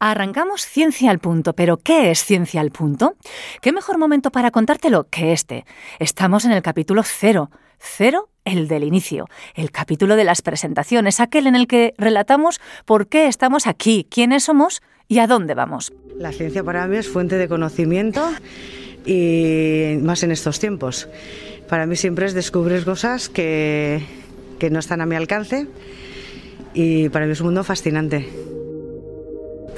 Arrancamos Ciencia al Punto, pero ¿qué es Ciencia al Punto? ¿Qué mejor momento para contártelo que este? Estamos en el capítulo cero. Cero, el del inicio, el capítulo de las presentaciones, aquel en el que relatamos por qué estamos aquí, quiénes somos y a dónde vamos. La ciencia para mí es fuente de conocimiento y más en estos tiempos. Para mí siempre es descubrir cosas que, que no están a mi alcance y para mí es un mundo fascinante.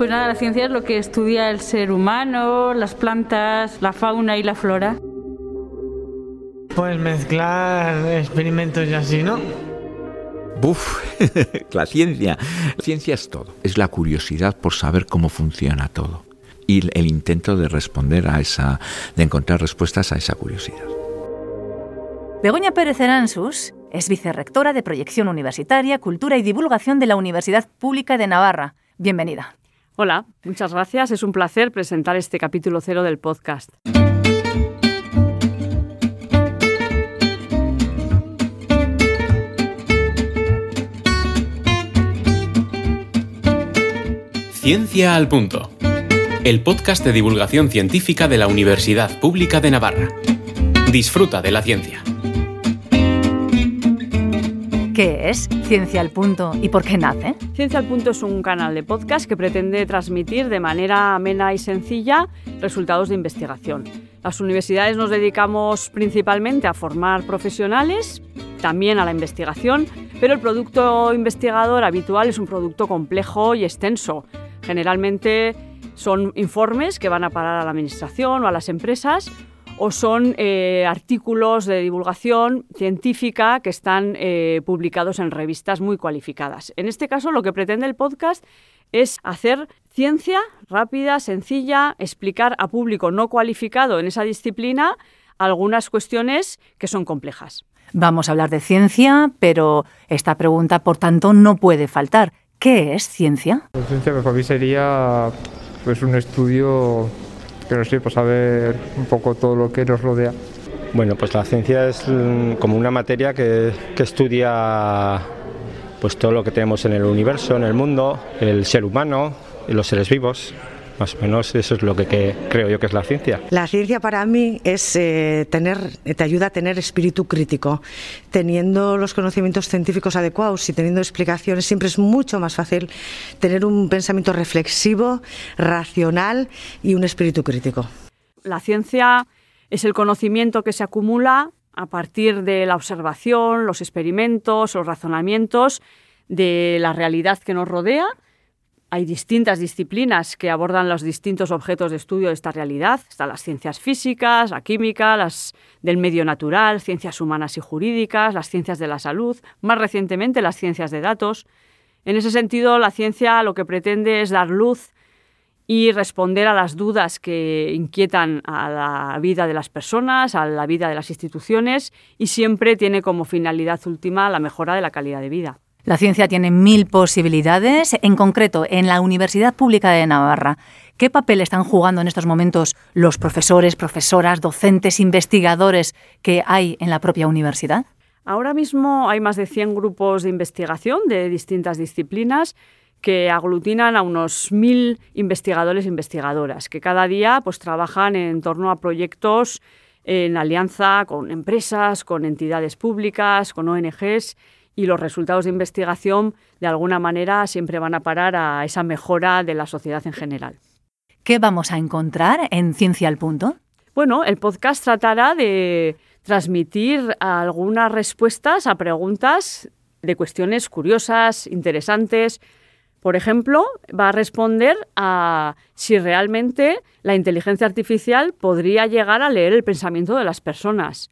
Pues nada, la ciencia es lo que estudia el ser humano, las plantas, la fauna y la flora. Pues mezclar experimentos y así, ¿no? Buf, la ciencia. La ciencia es todo. Es la curiosidad por saber cómo funciona todo. Y el intento de responder a esa, de encontrar respuestas a esa curiosidad. Begoña Pérez Eransus es vicerrectora de Proyección Universitaria, Cultura y Divulgación de la Universidad Pública de Navarra. Bienvenida. Hola, muchas gracias. Es un placer presentar este capítulo cero del podcast. Ciencia al Punto. El podcast de divulgación científica de la Universidad Pública de Navarra. Disfruta de la ciencia. ¿Qué es Ciencia al Punto y por qué nace? Ciencia al Punto es un canal de podcast que pretende transmitir de manera amena y sencilla resultados de investigación. Las universidades nos dedicamos principalmente a formar profesionales, también a la investigación, pero el producto investigador habitual es un producto complejo y extenso. Generalmente son informes que van a parar a la administración o a las empresas o son eh, artículos de divulgación científica que están eh, publicados en revistas muy cualificadas. En este caso, lo que pretende el podcast es hacer ciencia rápida, sencilla, explicar a público no cualificado en esa disciplina algunas cuestiones que son complejas. Vamos a hablar de ciencia, pero esta pregunta, por tanto, no puede faltar. ¿Qué es ciencia? La ciencia para mí sería pues, un estudio no sé, pues saber un poco todo lo que nos rodea. Bueno, pues la ciencia es mm, como una materia que, que estudia pues todo lo que tenemos en el universo, en el mundo, el ser humano los seres vivos. Más o menos eso es lo que, que creo yo que es la ciencia. La ciencia para mí es eh, tener, te ayuda a tener espíritu crítico. Teniendo los conocimientos científicos adecuados y teniendo explicaciones, siempre es mucho más fácil tener un pensamiento reflexivo, racional y un espíritu crítico. La ciencia es el conocimiento que se acumula a partir de la observación, los experimentos, los razonamientos de la realidad que nos rodea hay distintas disciplinas que abordan los distintos objetos de estudio de esta realidad. Están las ciencias físicas, la química, las del medio natural, ciencias humanas y jurídicas, las ciencias de la salud, más recientemente las ciencias de datos. En ese sentido, la ciencia lo que pretende es dar luz y responder a las dudas que inquietan a la vida de las personas, a la vida de las instituciones y siempre tiene como finalidad última la mejora de la calidad de vida. La ciencia tiene mil posibilidades, en concreto en la Universidad Pública de Navarra. ¿Qué papel están jugando en estos momentos los profesores, profesoras, docentes, investigadores que hay en la propia universidad? Ahora mismo hay más de 100 grupos de investigación de distintas disciplinas que aglutinan a unos mil investigadores e investigadoras, que cada día pues, trabajan en torno a proyectos en alianza con empresas, con entidades públicas, con ONGs y los resultados de investigación de alguna manera siempre van a parar a esa mejora de la sociedad en general. ¿Qué vamos a encontrar en Ciencia al Punto? Bueno, el podcast tratará de transmitir algunas respuestas a preguntas de cuestiones curiosas, interesantes. Por ejemplo, va a responder a si realmente la inteligencia artificial podría llegar a leer el pensamiento de las personas.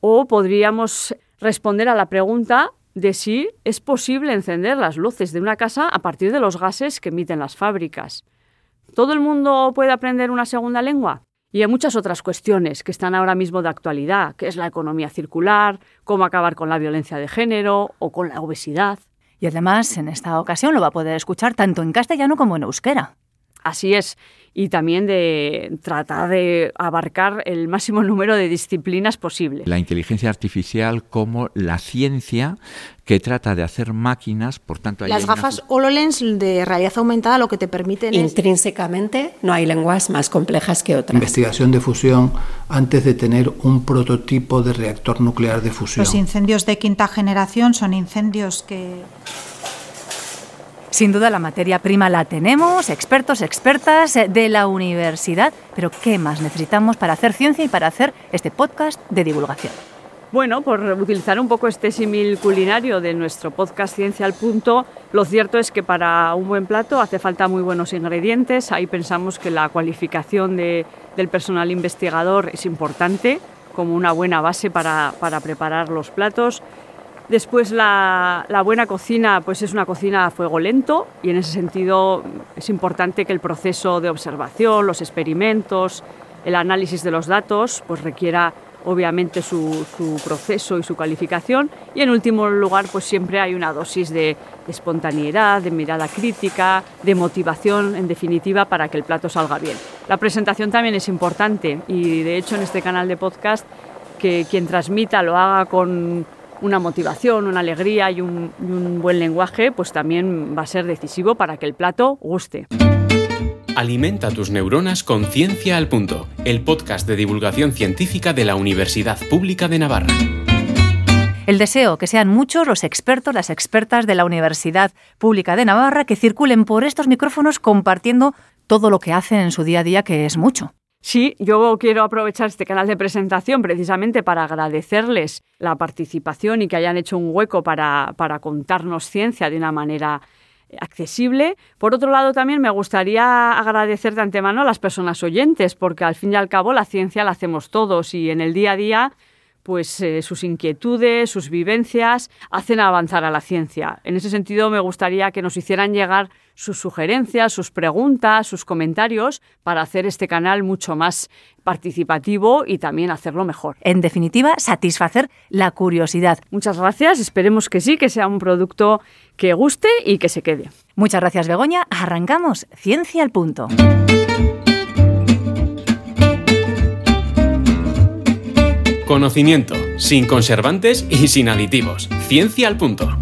O podríamos responder a la pregunta de si es posible encender las luces de una casa a partir de los gases que emiten las fábricas. ¿Todo el mundo puede aprender una segunda lengua? Y hay muchas otras cuestiones que están ahora mismo de actualidad, que es la economía circular, cómo acabar con la violencia de género o con la obesidad. Y además, en esta ocasión lo va a poder escuchar tanto en castellano como en euskera. Así es y también de tratar de abarcar el máximo número de disciplinas posible. La inteligencia artificial como la ciencia que trata de hacer máquinas, por tanto... Las gafas HoloLens de realidad aumentada lo que te permiten Intrínsecamente no hay lenguas más complejas que otras. Investigación de fusión antes de tener un prototipo de reactor nuclear de fusión. Los incendios de quinta generación son incendios que sin duda la materia prima la tenemos, expertos, expertas eh, de la universidad, pero ¿qué más necesitamos para hacer ciencia y para hacer este podcast de divulgación? Bueno, por utilizar un poco este símil culinario de nuestro podcast Ciencia al Punto, lo cierto es que para un buen plato hace falta muy buenos ingredientes. Ahí pensamos que la cualificación del personal investigador es importante como una buena base para, para preparar los platos. Después la, buena cocina pues es una cocina a fuego lento y en ese sentido es importante que el proceso de observación, los experimentos, el análisis de los datos pues requiera obviamente su, proceso y su calificación y en último lugar pues siempre hay una dosis de, de espontaneidad, de mirada crítica, de motivación en definitiva para que el plato salga bien. La presentación también es importante y de hecho en este canal de podcast que quien transmita lo haga con una motivación, una alegría y un, un buen lenguaje, pues también va a ser decisivo para que el plato guste. Alimenta tus neuronas con Ciencia al Punto, el podcast de divulgación científica de la Universidad Pública de Navarra. El deseo que sean muchos los expertos, las expertas de la Universidad Pública de Navarra que circulen por estos micrófonos compartiendo todo lo que hacen en su día a día, que es mucho. Sí, yo quiero aprovechar este canal de presentación precisamente para agradecerles la participación y que hayan hecho un hueco para, para contarnos ciencia de una manera accesible. Por otro lado, también me gustaría agradecer de antemano a las personas oyentes, porque al fin y al cabo la ciencia la hacemos todos y en el día a día pues eh, sus inquietudes, sus vivencias hacen avanzar a la ciencia. En ese sentido, me gustaría que nos hicieran llegar sus sugerencias, sus preguntas, sus comentarios para hacer este canal mucho más participativo y también hacerlo mejor. En definitiva, satisfacer la curiosidad. Muchas gracias, esperemos que sí, que sea un producto que guste y que se quede. Muchas gracias, Begoña. Arrancamos Ciencia al Punto. Conocimiento, sin conservantes y sin aditivos. Ciencia al punto.